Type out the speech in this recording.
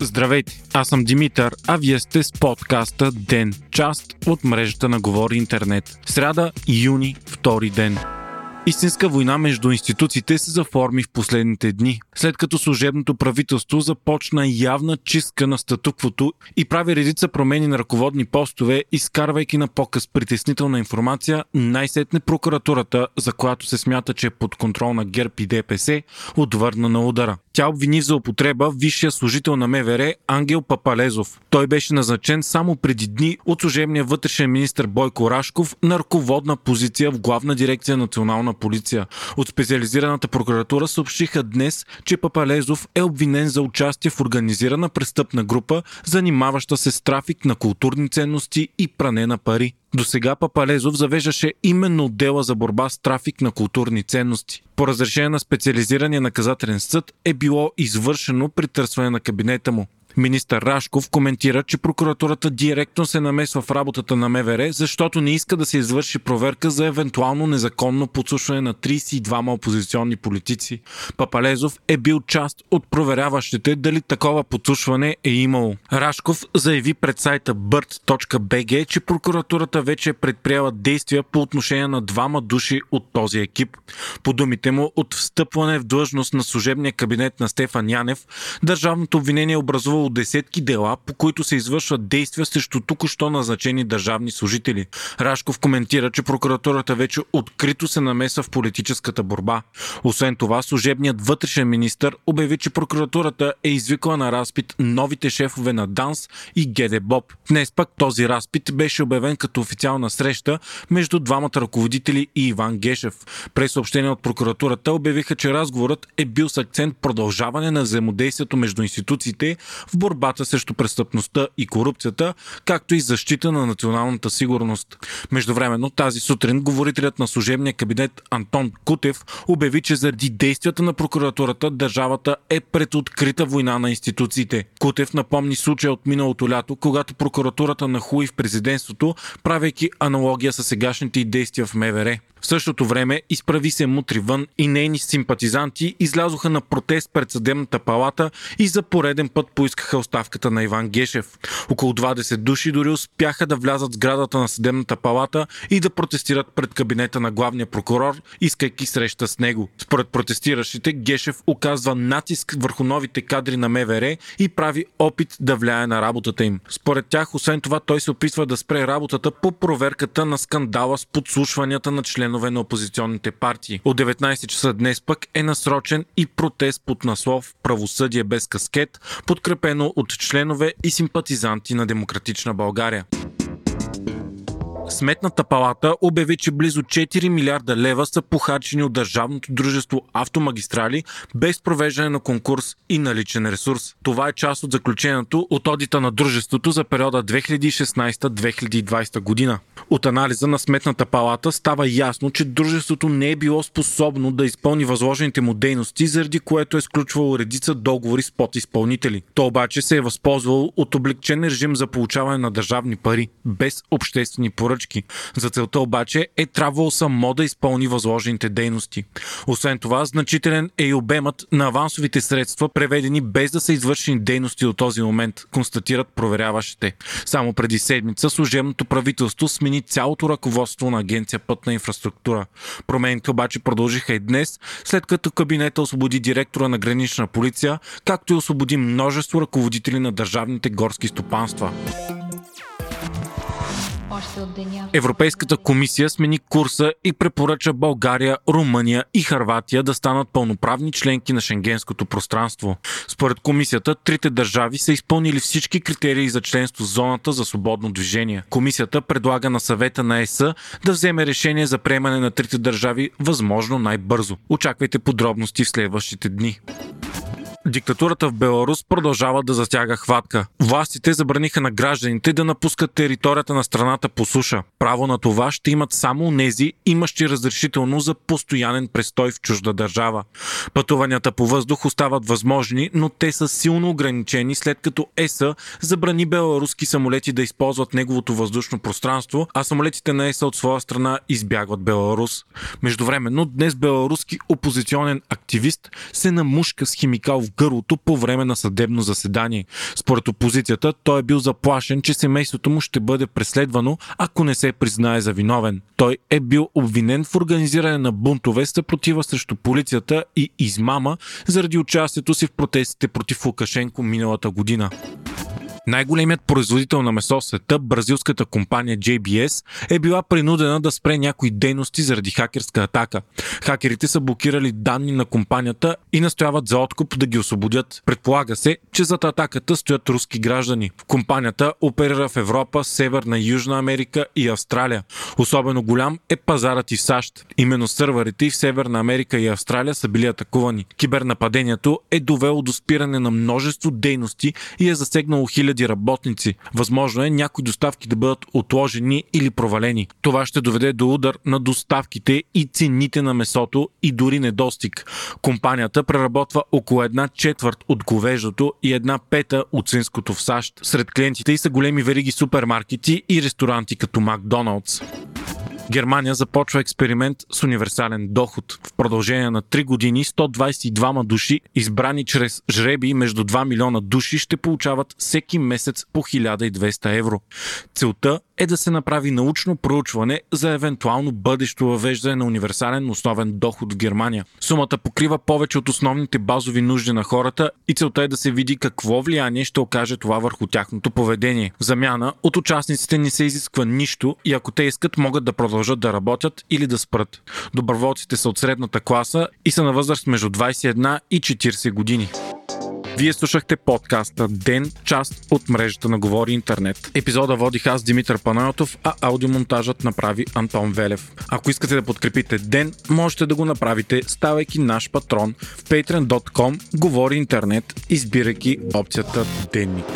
Здравейте, аз съм Димитър, а вие сте с подкаста Ден, част от мрежата на Говори Интернет. Сряда, юни, втори ден. Истинска война между институциите се заформи в последните дни, след като служебното правителство започна явна чистка на статуквото и прави редица промени на ръководни постове, изкарвайки на показ притеснителна информация, най-сетне прокуратурата, за която се смята, че е под контрол на ГЕРБ и ДПС, отвърна на удара. Тя обвини за употреба висшия служител на МВР Ангел Папалезов. Той беше назначен само преди дни от служебния вътрешен министр Бойко Рашков на ръководна позиция в главна дирекция национална полиция. От специализираната прокуратура съобщиха днес, че Папалезов е обвинен за участие в организирана престъпна група, занимаваща се с трафик на културни ценности и пране на пари. До сега Папалезов завеждаше именно отдела за борба с трафик на културни ценности. По разрешение на специализирания наказателен съд е било извършено притърсване на кабинета му. Министър Рашков коментира, че прокуратурата директно се намесва в работата на МВР, защото не иска да се извърши проверка за евентуално незаконно подслушване на 32 опозиционни политици. Папалезов е бил част от проверяващите дали такова подслушване е имало. Рашков заяви пред сайта bird.bg, че прокуратурата вече е предприела действия по отношение на двама души от този екип. По думите му, от встъпване в длъжност на служебния кабинет на Стефан Янев, държавното обвинение е образувало десетки дела, по които се извършват действия срещу току-що назначени държавни служители. Рашков коментира, че прокуратурата вече открито се намеса в политическата борба. Освен това, служебният вътрешен министр обяви, че прокуратурата е извикала на разпит новите шефове на ДАНС и ГДБОП. Днес пък този разпит беше обявен като официална среща между двамата ръководители и Иван Гешев. През съобщение от прокуратурата обявиха, че разговорът е бил с акцент продължаване на взаимодействието между институциите в борбата срещу престъпността и корупцията, както и защита на националната сигурност. Междувременно тази сутрин говорителят на служебния кабинет Антон Кутев обяви, че заради действията на прокуратурата държавата е пред открита война на институциите. Кутев напомни случая от миналото лято, когато прокуратурата нахуи в президентството, правейки аналогия с сегашните действия в МВР. В същото време изправи се мутри вън и нейни симпатизанти излязоха на протест пред съдебната палата и за пореден път поискаха оставката на Иван Гешев. Около 20 души дори успяха да влязат в сградата на съдебната палата и да протестират пред кабинета на главния прокурор, искайки среща с него. Според протестиращите, Гешев оказва натиск върху новите кадри на МВР и прави опит да влияе на работата им. Според тях, освен това, той се опитва да спре работата по проверката на скандала с подслушванията на член членове на опозиционните партии. От 19 часа днес пък е насрочен и протест под наслов Правосъдие без каскет, подкрепено от членове и симпатизанти на Демократична България. Сметната палата обяви, че близо 4 милиарда лева са похарчени от държавното дружество Автомагистрали без провеждане на конкурс и наличен ресурс. Това е част от заключението от одита на дружеството за периода 2016-2020 година. От анализа на Сметната палата става ясно, че дружеството не е било способно да изпълни възложените му дейности, заради което е сключвало редица договори с подизпълнители. То обаче се е възползвало от облегчен режим за получаване на държавни пари, без обществени поръчки. За целта обаче е трябвало само да изпълни възложените дейности. Освен това, значителен е и обемът на авансовите средства, преведени без да са извършени дейности до този момент, констатират проверяващите. Само преди седмица служебното правителство смени цялото ръководство на Агенция Пътна инфраструктура. Промените обаче продължиха и днес, след като кабинета освободи директора на гранична полиция, както и освободи множество ръководители на държавните горски стопанства още от деня. Европейската комисия смени курса и препоръча България, Румъния и Харватия да станат пълноправни членки на шенгенското пространство. Според комисията, трите държави са изпълнили всички критерии за членство в зоната за свободно движение. Комисията предлага на съвета на ЕС да вземе решение за приемане на трите държави възможно най-бързо. Очаквайте подробности в следващите дни. Диктатурата в Беларус продължава да затяга хватка. Властите забраниха на гражданите да напускат територията на страната по суша. Право на това ще имат само нези, имащи разрешително за постоянен престой в чужда държава. Пътуванията по въздух остават възможни, но те са силно ограничени след като ЕСА забрани беларуски самолети да използват неговото въздушно пространство, а самолетите на ЕСА от своя страна избягват Беларус. Междувременно днес беларуски опозиционен активист се намушка с химикал в гърлото по време на съдебно заседание. Според опозицията той е бил заплашен, че семейството му ще бъде преследвано, ако не се признае за виновен. Той е бил обвинен в организиране на бунтове, съпротива срещу полицията и измама заради участието си в протестите против Лукашенко миналата година. Най-големият производител на месо в света, бразилската компания JBS, е била принудена да спре някои дейности заради хакерска атака. Хакерите са блокирали данни на компанията и настояват за откуп да ги освободят. Предполага се, че зад атаката стоят руски граждани. Компанията оперира в Европа, Северна и Южна Америка и Австралия. Особено голям е пазарът и в САЩ. Именно сървърите в Северна Америка и Австралия са били атакувани. Кибернападението е довело до спиране на множество дейности и е засегнало хиляди хиляди работници. Възможно е някои доставки да бъдат отложени или провалени. Това ще доведе до удар на доставките и цените на месото и дори недостиг. Компанията преработва около една четвърт от говеждото и една пета от свинското в САЩ. Сред клиентите и са големи вериги супермаркети и ресторанти като Макдоналдс. Германия започва експеримент с универсален доход. В продължение на 3 години 122 души, избрани чрез жреби между 2 милиона души, ще получават всеки месец по 1200 евро. Целта е да се направи научно проучване за евентуално бъдещо въвеждане на универсален основен доход в Германия. Сумата покрива повече от основните базови нужди на хората и целта е да се види какво влияние ще окаже това върху тяхното поведение. В замяна от участниците не се изисква нищо и ако те искат могат да продължат да работят или да спрат. Доброволците са от средната класа и са на възраст между 21 и 40 години. Вие слушахте подкаста Ден, част от мрежата на Говори Интернет. Епизода водих аз Димитър Панайотов, а аудиомонтажът направи Антон Велев. Ако искате да подкрепите Ден, можете да го направите, ставайки наш патрон в patreon.com Говори Интернет, избирайки опцията Денник.